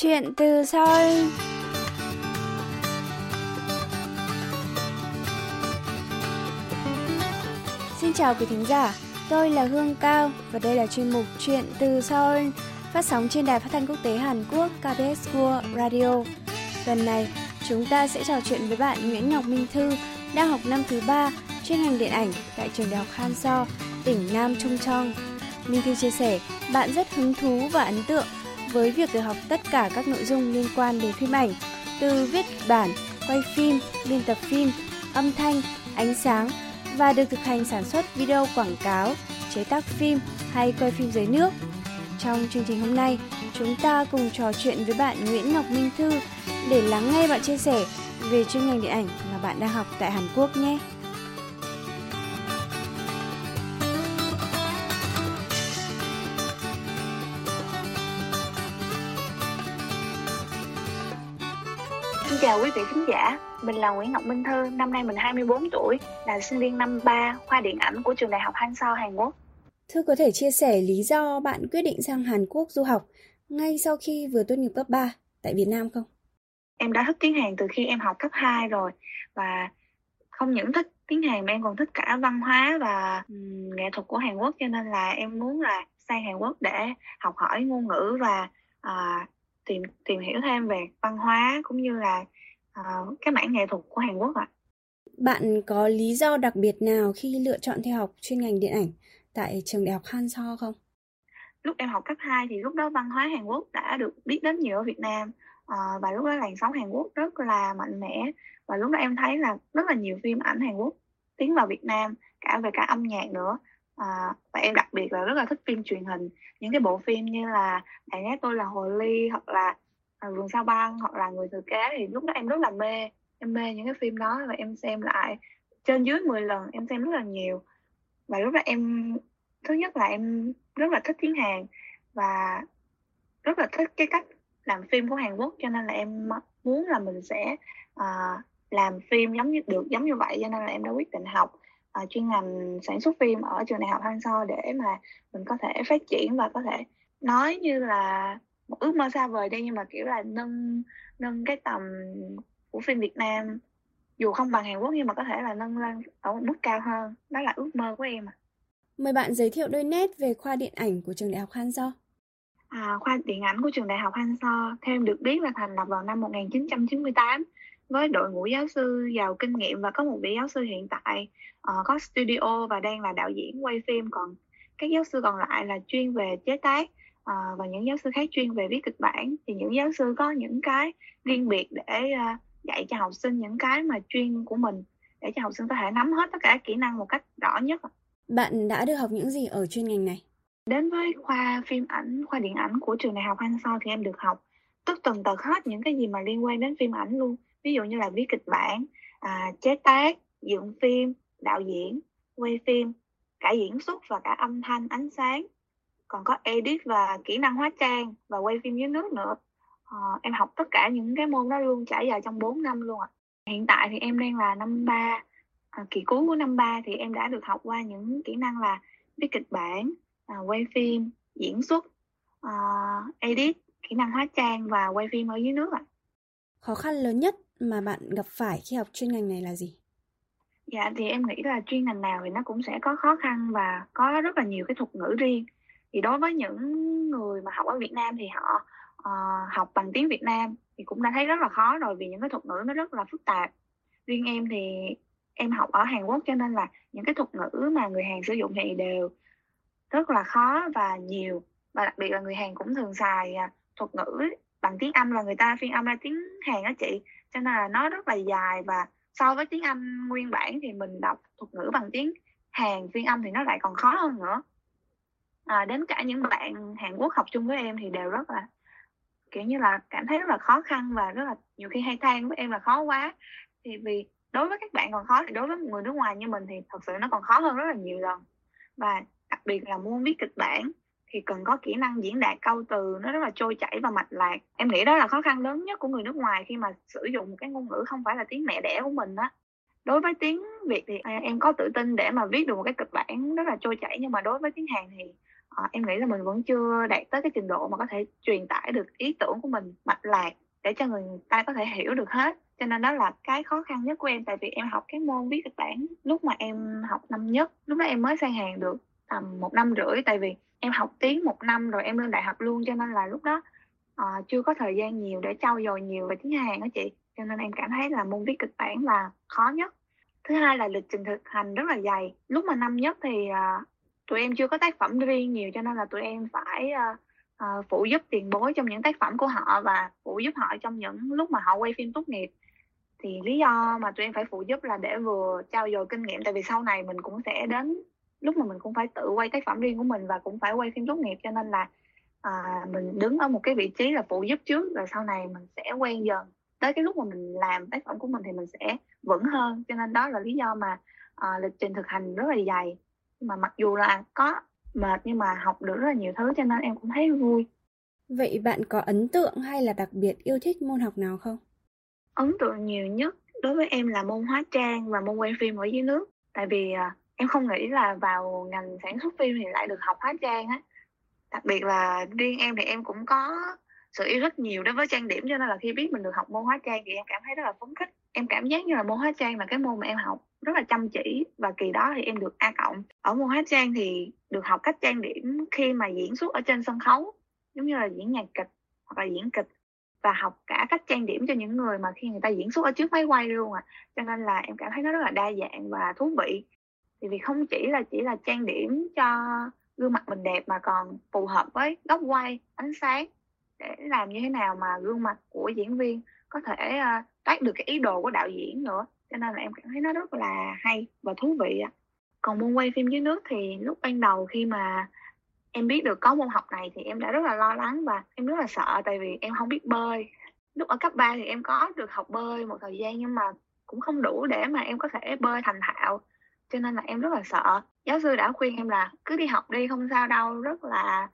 Chuyện từ Seoul Xin chào quý thính giả, tôi là Hương Cao và đây là chuyên mục Chuyện từ Seoul phát sóng trên đài phát thanh quốc tế Hàn Quốc KBS World Radio. Tuần này, chúng ta sẽ trò chuyện với bạn Nguyễn Ngọc Minh Thư đang học năm thứ ba chuyên ngành điện ảnh tại trường đại học Hanso, tỉnh Nam Trung Trong. Minh Thư chia sẻ, bạn rất hứng thú và ấn tượng với việc được học tất cả các nội dung liên quan đến phim ảnh, từ viết bản, quay phim, biên tập phim, âm thanh, ánh sáng và được thực hành sản xuất video quảng cáo, chế tác phim hay quay phim dưới nước. Trong chương trình hôm nay, chúng ta cùng trò chuyện với bạn Nguyễn Ngọc Minh Thư để lắng nghe bạn chia sẻ về chuyên ngành điện ảnh mà bạn đang học tại Hàn Quốc nhé. Xin chào quý vị khán giả, mình là Nguyễn Ngọc Minh Thư, năm nay mình 24 tuổi, là sinh viên năm 3 khoa điện ảnh của trường đại học Hanso Hàn Quốc. Thư có thể chia sẻ lý do bạn quyết định sang Hàn Quốc du học ngay sau khi vừa tốt nghiệp cấp 3 tại Việt Nam không? Em đã thích tiếng Hàn từ khi em học cấp 2 rồi và không những thích tiếng Hàn mà em còn thích cả văn hóa và nghệ thuật của Hàn Quốc cho nên là em muốn là sang Hàn Quốc để học hỏi ngôn ngữ và uh, tìm tìm hiểu thêm về văn hóa cũng như là uh, cái mảng nghệ thuật của Hàn Quốc ạ. À. Bạn có lý do đặc biệt nào khi lựa chọn theo học chuyên ngành điện ảnh tại trường đại học Hanso không? Lúc em học cấp 2 thì lúc đó văn hóa Hàn Quốc đã được biết đến nhiều ở Việt Nam à, và lúc đó làn sóng Hàn Quốc rất là mạnh mẽ và lúc đó em thấy là rất là nhiều phim ảnh Hàn Quốc tiến vào Việt Nam cả về cả âm nhạc nữa à, và em đặc biệt là rất là thích phim truyền hình. Những cái bộ phim như là bạn nhé tôi là hồ ly hoặc là à, vườn sao băng hoặc là người thừa kế thì lúc đó em rất là mê. Em mê những cái phim đó và em xem lại trên dưới 10 lần em xem rất là nhiều. Và lúc đó em thứ nhất là em rất là thích tiếng Hàn và rất là thích cái cách làm phim của Hàn Quốc cho nên là em muốn là mình sẽ uh, làm phim giống như được giống như vậy cho nên là em đã quyết định học uh, chuyên ngành sản xuất phim ở trường đại học Hanso để mà mình có thể phát triển và có thể nói như là một ước mơ xa vời đây nhưng mà kiểu là nâng nâng cái tầm của phim Việt Nam dù không bằng Hàn Quốc nhưng mà có thể là nâng lên ở một mức cao hơn đó là ước mơ của em à. Mời bạn giới thiệu đôi nét về khoa điện ảnh của trường đại học Hanso. À, khoa điện ảnh của trường đại học Hanso theo em được biết là thành lập vào năm 1998 với đội ngũ giáo sư giàu kinh nghiệm và có một vị giáo sư hiện tại uh, có studio và đang là đạo diễn quay phim còn các giáo sư còn lại là chuyên về chế tác uh, và những giáo sư khác chuyên về viết kịch bản thì những giáo sư có những cái riêng biệt để uh, dạy cho học sinh những cái mà chuyên của mình để cho học sinh có thể nắm hết tất cả kỹ năng một cách rõ nhất. Bạn đã được học những gì ở chuyên ngành này? Đến với khoa phim ảnh, khoa điện ảnh của trường đại học Hanso thì em được học tất tần tật hết những cái gì mà liên quan đến phim ảnh luôn. Ví dụ như là viết kịch bản, à, chế tác, dựng phim, đạo diễn, quay phim, cả diễn xuất và cả âm thanh, ánh sáng. Còn có edit và kỹ năng hóa trang và quay phim dưới nước nữa. À, em học tất cả những cái môn đó luôn trải dài trong 4 năm luôn ạ. À. Hiện tại thì em đang là năm ba, à, kỳ cuối của năm ba thì em đã được học qua những kỹ năng là viết kịch bản, à, quay phim, diễn xuất, à, edit, kỹ năng hóa trang và quay phim ở dưới nước ạ. À. Khó khăn lớn nhất mà bạn gặp phải khi học chuyên ngành này là gì? Dạ thì em nghĩ là chuyên ngành nào thì nó cũng sẽ có khó khăn và có rất là nhiều cái thuật ngữ riêng. Thì đối với những người mà học ở Việt Nam thì họ uh, học bằng tiếng Việt Nam thì cũng đã thấy rất là khó rồi vì những cái thuật ngữ nó rất là phức tạp. Riêng em thì em học ở Hàn Quốc cho nên là những cái thuật ngữ mà người Hàn sử dụng thì đều rất là khó và nhiều và đặc biệt là người Hàn cũng thường xài à, thuật ngữ bằng tiếng Anh và người ta phiên âm ra tiếng Hàn đó chị. Cho nên là nó rất là dài và so với tiếng Anh nguyên bản thì mình đọc thuật ngữ bằng tiếng Hàn phiên âm thì nó lại còn khó hơn nữa. À, đến cả những bạn Hàn Quốc học chung với em thì đều rất là kiểu như là cảm thấy rất là khó khăn và rất là nhiều khi hay than với em là khó quá. Thì vì đối với các bạn còn khó thì đối với một người nước ngoài như mình thì thật sự nó còn khó hơn rất là nhiều lần. Và đặc biệt là muốn viết kịch bản thì cần có kỹ năng diễn đạt câu từ nó rất là trôi chảy và mạch lạc. Em nghĩ đó là khó khăn lớn nhất của người nước ngoài khi mà sử dụng một cái ngôn ngữ không phải là tiếng mẹ đẻ của mình đó đối với tiếng việt thì à, em có tự tin để mà viết được một cái kịch bản rất là trôi chảy nhưng mà đối với tiếng hàn thì à, em nghĩ là mình vẫn chưa đạt tới cái trình độ mà có thể truyền tải được ý tưởng của mình mạch lạc để cho người ta có thể hiểu được hết. Cho nên đó là cái khó khăn nhất của em tại vì em học cái môn viết kịch bản lúc mà em học năm nhất. Lúc đó em mới sang hàng được tầm một năm rưỡi tại vì em học tiếng một năm rồi em lên đại học luôn cho nên là lúc đó uh, chưa có thời gian nhiều để trau dồi nhiều về tiếng Hàn đó chị. Cho nên em cảm thấy là môn viết kịch bản là khó nhất. Thứ hai là lịch trình thực hành rất là dày. Lúc mà năm nhất thì uh, tụi em chưa có tác phẩm riêng nhiều cho nên là tụi em phải uh, uh, phụ giúp tiền bối trong những tác phẩm của họ và phụ giúp họ trong những lúc mà họ quay phim tốt nghiệp. Thì lý do mà tụi em phải phụ giúp là để vừa trao dồi kinh nghiệm tại vì sau này mình cũng sẽ đến lúc mà mình cũng phải tự quay tác phẩm riêng của mình và cũng phải quay phim tốt nghiệp cho nên là à, mình đứng ở một cái vị trí là phụ giúp trước rồi sau này mình sẽ quen dần. Tới cái lúc mà mình làm tác phẩm của mình thì mình sẽ vững hơn cho nên đó là lý do mà à, lịch trình thực hành rất là dày. Mà mặc dù là có mệt nhưng mà học được rất là nhiều thứ cho nên em cũng thấy vui. Vậy bạn có ấn tượng hay là đặc biệt yêu thích môn học nào không? Ấn tượng nhiều nhất đối với em là môn hóa trang và môn quay phim ở dưới nước. Tại vì à, em không nghĩ là vào ngành sản xuất phim thì lại được học hóa trang á. Đặc biệt là riêng em thì em cũng có sự yêu thích nhiều đối với trang điểm cho nên là khi biết mình được học môn hóa trang thì em cảm thấy rất là phấn khích. Em cảm giác như là môn hóa trang là cái môn mà em học rất là chăm chỉ và kỳ đó thì em được A cộng. Ở môn hóa trang thì được học cách trang điểm khi mà diễn xuất ở trên sân khấu, giống như là diễn nhạc kịch hoặc là diễn kịch và học cả cách trang điểm cho những người mà khi người ta diễn xuất ở trước máy quay luôn à. Cho nên là em cảm thấy nó rất là đa dạng và thú vị thì vì không chỉ là chỉ là trang điểm cho gương mặt mình đẹp mà còn phù hợp với góc quay ánh sáng để làm như thế nào mà gương mặt của diễn viên có thể uh, toát được cái ý đồ của đạo diễn nữa. Cho nên là em cảm thấy nó rất là hay và thú vị ạ. Còn môn quay phim dưới nước thì lúc ban đầu khi mà em biết được có môn học này thì em đã rất là lo lắng và em rất là sợ tại vì em không biết bơi. Lúc ở cấp 3 thì em có được học bơi một thời gian nhưng mà cũng không đủ để mà em có thể bơi thành thạo cho nên là em rất là sợ. Giáo sư đã khuyên em là cứ đi học đi không sao đâu rất là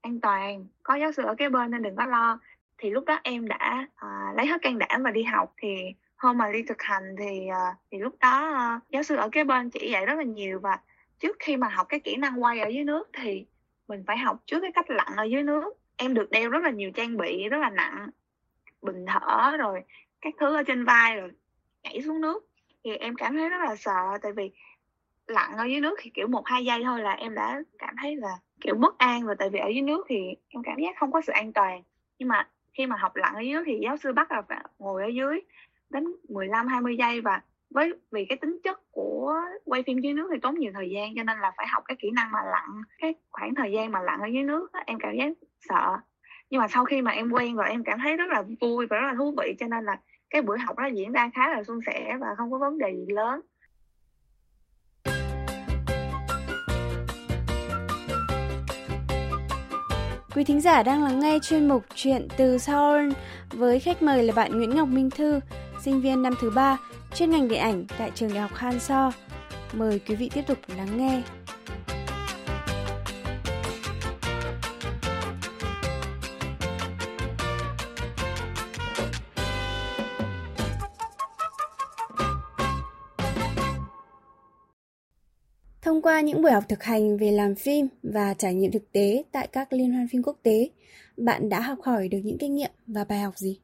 an toàn. Có giáo sư ở cái bên nên đừng có lo. Thì lúc đó em đã uh, lấy hết can đảm và đi học. Thì hôm mà đi thực hành thì uh, thì lúc đó uh, giáo sư ở cái bên chỉ dạy rất là nhiều. Và trước khi mà học cái kỹ năng quay ở dưới nước thì mình phải học trước cái cách lặn ở dưới nước. Em được đeo rất là nhiều trang bị rất là nặng bình thở rồi các thứ ở trên vai rồi nhảy xuống nước. Thì em cảm thấy rất là sợ tại vì lặn ở dưới nước thì kiểu một hai giây thôi là em đã cảm thấy là kiểu bất an rồi. Tại vì ở dưới nước thì em cảm giác không có sự an toàn. Nhưng mà khi mà học lặn ở dưới nước thì giáo sư bắt là phải ngồi ở dưới đến 15 20 giây và với vì cái tính chất của quay phim dưới nước thì tốn nhiều thời gian cho nên là phải học cái kỹ năng mà lặn cái khoảng thời gian mà lặn ở dưới nước đó, em cảm giác sợ. Nhưng mà sau khi mà em quen rồi em cảm thấy rất là vui và rất là thú vị cho nên là cái buổi học đó diễn ra khá là suôn sẻ và không có vấn đề gì lớn. Quý thính giả đang lắng nghe chuyên mục Chuyện từ Seoul với khách mời là bạn Nguyễn Ngọc Minh Thư, sinh viên năm thứ ba chuyên ngành điện ảnh tại trường đại học Han So. Mời quý vị tiếp tục lắng nghe. Thông qua những buổi học thực hành về làm phim và trải nghiệm thực tế tại các liên hoan phim quốc tế, bạn đã học hỏi được những kinh nghiệm và bài học gì?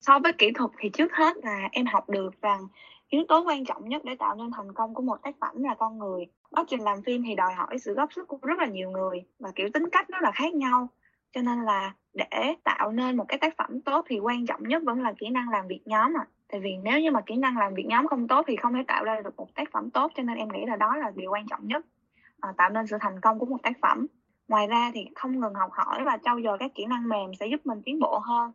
So với kỹ thuật thì trước hết là em học được rằng yếu tố quan trọng nhất để tạo nên thành công của một tác phẩm là con người. Quá trình làm phim thì đòi hỏi sự góp sức của rất là nhiều người và kiểu tính cách nó là khác nhau. Cho nên là để tạo nên một cái tác phẩm tốt thì quan trọng nhất vẫn là kỹ năng làm việc nhóm à tại vì nếu như mà kỹ năng làm việc nhóm không tốt thì không thể tạo ra được một tác phẩm tốt cho nên em nghĩ là đó là điều quan trọng nhất à, tạo nên sự thành công của một tác phẩm ngoài ra thì không ngừng học hỏi và trau dồi các kỹ năng mềm sẽ giúp mình tiến bộ hơn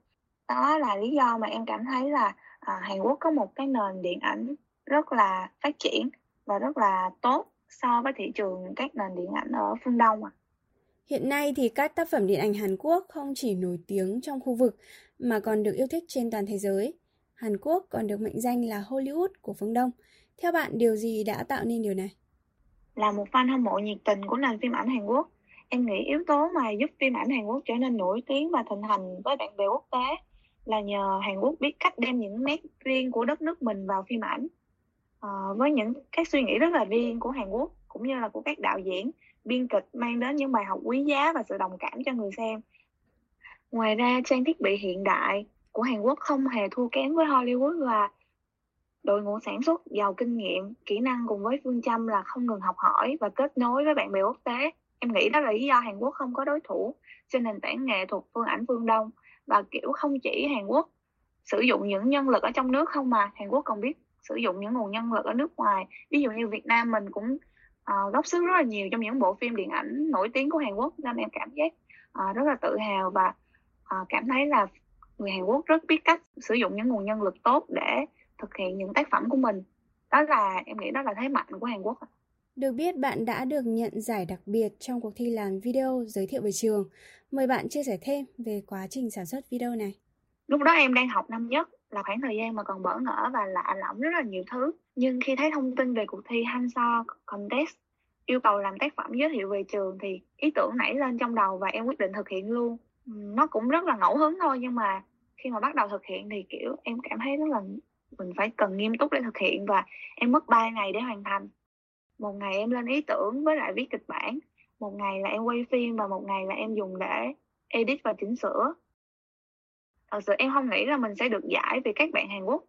đó là lý do mà em cảm thấy là à, Hàn Quốc có một cái nền điện ảnh rất là phát triển và rất là tốt so với thị trường các nền điện ảnh ở phương Đông à. Hiện nay thì các tác phẩm điện ảnh Hàn Quốc không chỉ nổi tiếng trong khu vực mà còn được yêu thích trên toàn thế giới. Hàn Quốc còn được mệnh danh là Hollywood của phương Đông. Theo bạn, điều gì đã tạo nên điều này? Là một fan hâm mộ nhiệt tình của nền phim ảnh Hàn Quốc, em nghĩ yếu tố mà giúp phim ảnh Hàn Quốc trở nên nổi tiếng và thịnh hành với bạn bè quốc tế là nhờ Hàn Quốc biết cách đem những nét riêng của đất nước mình vào phim ảnh. À, với những các suy nghĩ rất là riêng của Hàn Quốc cũng như là của các đạo diễn biên kịch mang đến những bài học quý giá và sự đồng cảm cho người xem ngoài ra trang thiết bị hiện đại của Hàn Quốc không hề thua kém với Hollywood và đội ngũ sản xuất giàu kinh nghiệm kỹ năng cùng với phương châm là không ngừng học hỏi và kết nối với bạn bè quốc tế. Em nghĩ đó là lý do Hàn Quốc không có đối thủ trên nền tảng nghệ thuật phương ảnh phương Đông. Và kiểu không chỉ Hàn Quốc sử dụng những nhân lực ở trong nước không mà Hàn Quốc còn biết sử dụng những nguồn nhân lực ở nước ngoài. Ví dụ như Việt Nam mình cũng uh, góp sức rất là nhiều trong những bộ phim điện ảnh nổi tiếng của Hàn Quốc nên em cảm giác uh, rất là tự hào và uh, cảm thấy là người Hàn Quốc rất biết cách sử dụng những nguồn nhân lực tốt để thực hiện những tác phẩm của mình đó là em nghĩ đó là thế mạnh của Hàn Quốc được biết bạn đã được nhận giải đặc biệt trong cuộc thi làm video giới thiệu về trường. Mời bạn chia sẻ thêm về quá trình sản xuất video này. Lúc đó em đang học năm nhất là khoảng thời gian mà còn bỡ ngỡ và lạ lẫm rất là nhiều thứ. Nhưng khi thấy thông tin về cuộc thi Hansa Contest yêu cầu làm tác phẩm giới thiệu về trường thì ý tưởng nảy lên trong đầu và em quyết định thực hiện luôn. Nó cũng rất là ngẫu hứng thôi nhưng mà khi mà bắt đầu thực hiện thì kiểu em cảm thấy rất là mình phải cần nghiêm túc để thực hiện và em mất 3 ngày để hoàn thành. Một ngày em lên ý tưởng với lại viết kịch bản một ngày là em quay phim và một ngày là em dùng để edit và chỉnh sửa. Thật sự em không nghĩ là mình sẽ được giải vì các bạn Hàn Quốc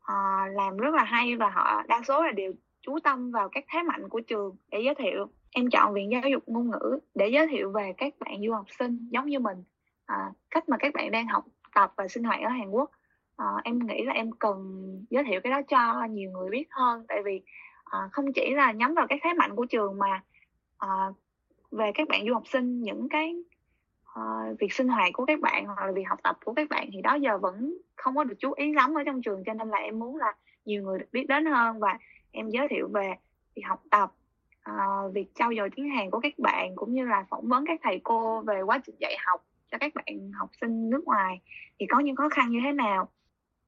à, làm rất là hay và họ đa số là đều chú tâm vào các thế mạnh của trường để giới thiệu. Em chọn viện giáo dục ngôn ngữ để giới thiệu về các bạn du học sinh giống như mình à, cách mà các bạn đang học tập và sinh hoạt ở Hàn Quốc. À, em nghĩ là em cần giới thiệu cái đó cho nhiều người biết hơn tại vì à, không chỉ là nhắm vào cái thế mạnh của trường mà à, về các bạn du học sinh những cái uh, việc sinh hoạt của các bạn hoặc là việc học tập của các bạn thì đó giờ vẫn không có được chú ý lắm ở trong trường cho nên là em muốn là nhiều người được biết đến hơn và em giới thiệu về việc học tập uh, việc trao dồi tiếng Hàn của các bạn cũng như là phỏng vấn các thầy cô về quá trình dạy học cho các bạn học sinh nước ngoài thì có những khó khăn như thế nào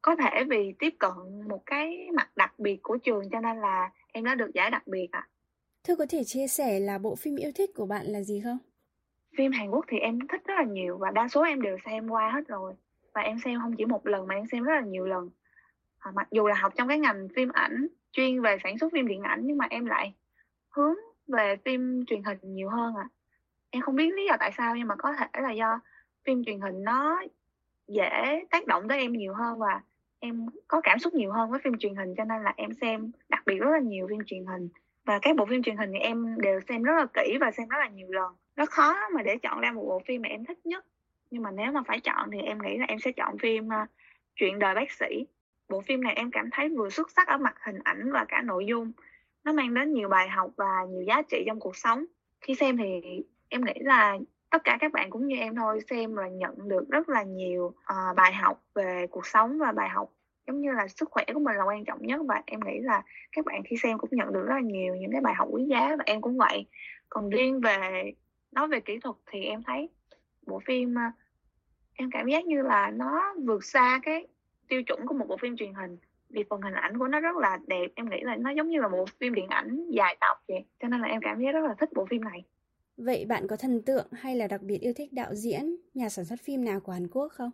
có thể vì tiếp cận một cái mặt đặc biệt của trường cho nên là em đã được giải đặc biệt ạ. À. Thưa có thể chia sẻ là bộ phim yêu thích của bạn là gì không? Phim Hàn Quốc thì em thích rất là nhiều và đa số em đều xem qua hết rồi. Và em xem không chỉ một lần mà em xem rất là nhiều lần. À, mặc dù là học trong cái ngành phim ảnh chuyên về sản xuất phim điện ảnh nhưng mà em lại hướng về phim truyền hình nhiều hơn à. Em không biết lý do tại sao nhưng mà có thể là do phim truyền hình nó dễ tác động tới em nhiều hơn và em có cảm xúc nhiều hơn với phim truyền hình cho nên là em xem đặc biệt rất là nhiều phim truyền hình. Và các bộ phim truyền hình thì em đều xem rất là kỹ và xem rất là nhiều lần. Rất khó mà để chọn ra một bộ phim mà em thích nhất nhưng mà nếu mà phải chọn thì em nghĩ là em sẽ chọn phim uh, chuyện đời bác sĩ. Bộ phim này em cảm thấy vừa xuất sắc ở mặt hình ảnh và cả nội dung. Nó mang đến nhiều bài học và nhiều giá trị trong cuộc sống. Khi xem thì em nghĩ là tất cả các bạn cũng như em thôi xem và nhận được rất là nhiều uh, bài học về cuộc sống và bài học giống như là sức khỏe của mình là quan trọng nhất. Và em nghĩ là các bạn khi xem cũng nhận được rất là nhiều những cái bài học quý giá và em cũng vậy. Còn riêng về nói về kỹ thuật thì em thấy bộ phim ờ, em cảm giác như là nó vượt xa cái tiêu chuẩn của một bộ phim truyền hình. Vì phần hình ảnh của nó rất là đẹp em nghĩ là nó giống như là một phim điện ảnh dài tập vậy. Cho nên là em cảm giác rất là thích bộ phim này. Vậy bạn có thần tượng hay là đặc biệt yêu thích đạo diễn, nhà sản xuất phim nào của Hàn Quốc không?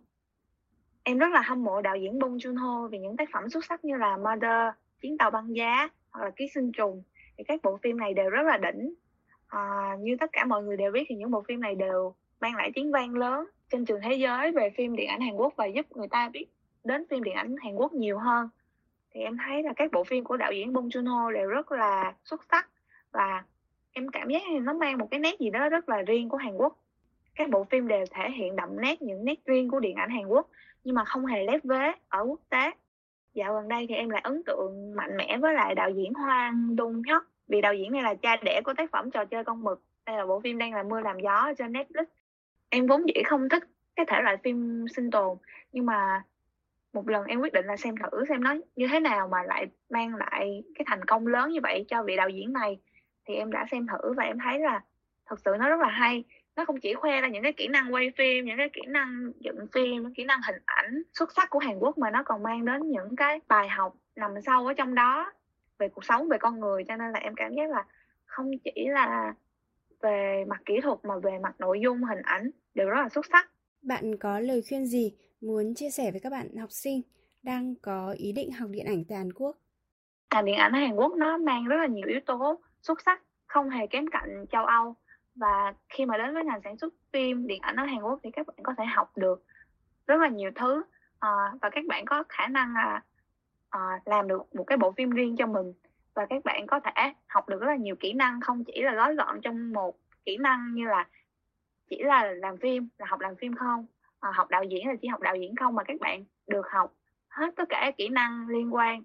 Em rất là hâm mộ đạo diễn Bong Joon-ho vì những tác phẩm xuất sắc như là Mother, Chiến tàu băng giá hoặc là Ký sinh trùng. Thì các bộ phim này đều rất là đỉnh. À, như tất cả mọi người đều biết thì những bộ phim này đều mang lại tiếng vang lớn trên trường thế giới về phim điện ảnh Hàn Quốc và giúp người ta biết đến phim điện ảnh Hàn Quốc nhiều hơn. Thì em thấy là các bộ phim của đạo diễn Bong Joon-ho đều rất là xuất sắc và em cảm giác nó mang một cái nét gì đó rất là riêng của Hàn Quốc. Các bộ phim đều thể hiện đậm nét, những nét riêng của điện ảnh Hàn Quốc, nhưng mà không hề lép vế ở quốc tế. Dạo gần đây thì em lại ấn tượng mạnh mẽ với lại đạo diễn Hoang Dung Hyuk, vì đạo diễn này là cha đẻ của tác phẩm trò chơi con mực, đây là bộ phim đang là mưa làm gió trên Netflix. Em vốn dĩ không thích cái thể loại phim sinh tồn, nhưng mà một lần em quyết định là xem thử xem nó như thế nào mà lại mang lại cái thành công lớn như vậy cho vị đạo diễn này thì em đã xem thử và em thấy là thật sự nó rất là hay. Nó không chỉ khoe ra những cái kỹ năng quay phim những cái kỹ năng dựng phim những kỹ năng hình ảnh xuất sắc của Hàn Quốc mà nó còn mang đến những cái bài học nằm sâu ở trong đó về cuộc sống về con người. Cho nên là em cảm giác là không chỉ là về mặt kỹ thuật mà về mặt nội dung hình ảnh đều rất là xuất sắc. Bạn có lời khuyên gì muốn chia sẻ với các bạn học sinh đang có ý định học điện ảnh tại Hàn Quốc? À, điện ảnh ở Hàn Quốc nó mang rất là nhiều yếu tố xuất sắc không hề kém cạnh châu Âu. Và khi mà đến với ngành sản xuất phim điện ảnh ở Hàn Quốc thì các bạn có thể học được rất là nhiều thứ à, và các bạn có khả năng là à, ờ, làm được một cái bộ phim riêng cho mình. Và các bạn có thể học được rất là nhiều kỹ năng không chỉ là gói gọn trong một kỹ năng như là chỉ là làm phim là học làm phim không à, học đạo diễn là chỉ học đạo diễn không mà các bạn được học hết tất cả kỹ năng liên quan.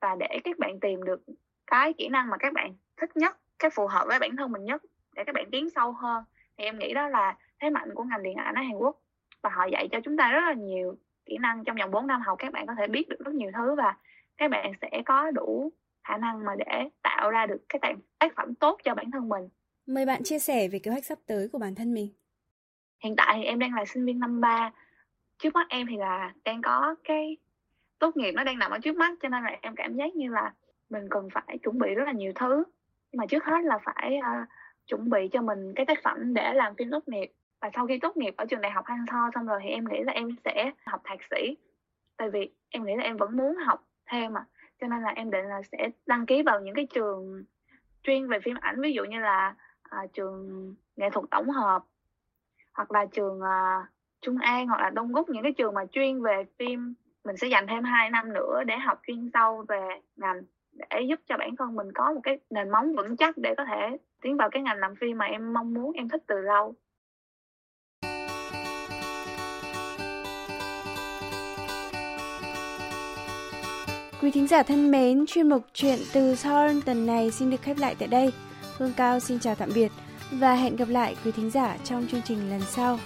Và để các bạn tìm được cái kỹ năng mà các bạn thích nhất cái phù hợp với bản thân mình nhất để các bạn tiến sâu hơn thì em nghĩ đó là thế mạnh của ngành điện ảnh ở Hàn Quốc và họ dạy cho chúng ta rất là nhiều kỹ năng trong vòng 4 năm học các bạn có thể biết được rất nhiều thứ và các bạn sẽ có đủ khả năng mà để tạo ra được cái tác phẩm tốt cho bản thân mình. Mời bạn chia sẻ về kế hoạch sắp tới của bản thân mình. Hiện tại thì em đang là sinh viên năm 3. Trước mắt em thì là đang có cái tốt nghiệp nó đang nằm ở trước mắt cho nên là em cảm giác như là mình cần phải chuẩn bị rất là nhiều thứ. Mà trước hết là phải uh, chuẩn bị cho mình cái tác phẩm để làm phim tốt nghiệp. Và sau khi tốt nghiệp ở trường đại học Hang Tho xong rồi thì em nghĩ là em sẽ học thạc sĩ. Tại vì em nghĩ là em vẫn muốn học thêm mà cho nên là em định là sẽ đăng ký vào những cái trường chuyên về phim ảnh ví dụ như là à, trường nghệ thuật tổng hợp hoặc là trường à, Trung An hoặc là Đông Gúc những cái trường mà chuyên về phim. Mình sẽ dành thêm 2 năm nữa để học chuyên sâu về ngành để giúp cho bản thân mình có một cái nền móng vững chắc để có thể tiến vào cái ngành làm phim mà em mong muốn em thích từ lâu Quý thính giả thân mến, chuyên mục chuyện từ Seoul tuần này xin được khép lại tại đây. Hương Cao xin chào tạm biệt và hẹn gặp lại quý thính giả trong chương trình lần sau.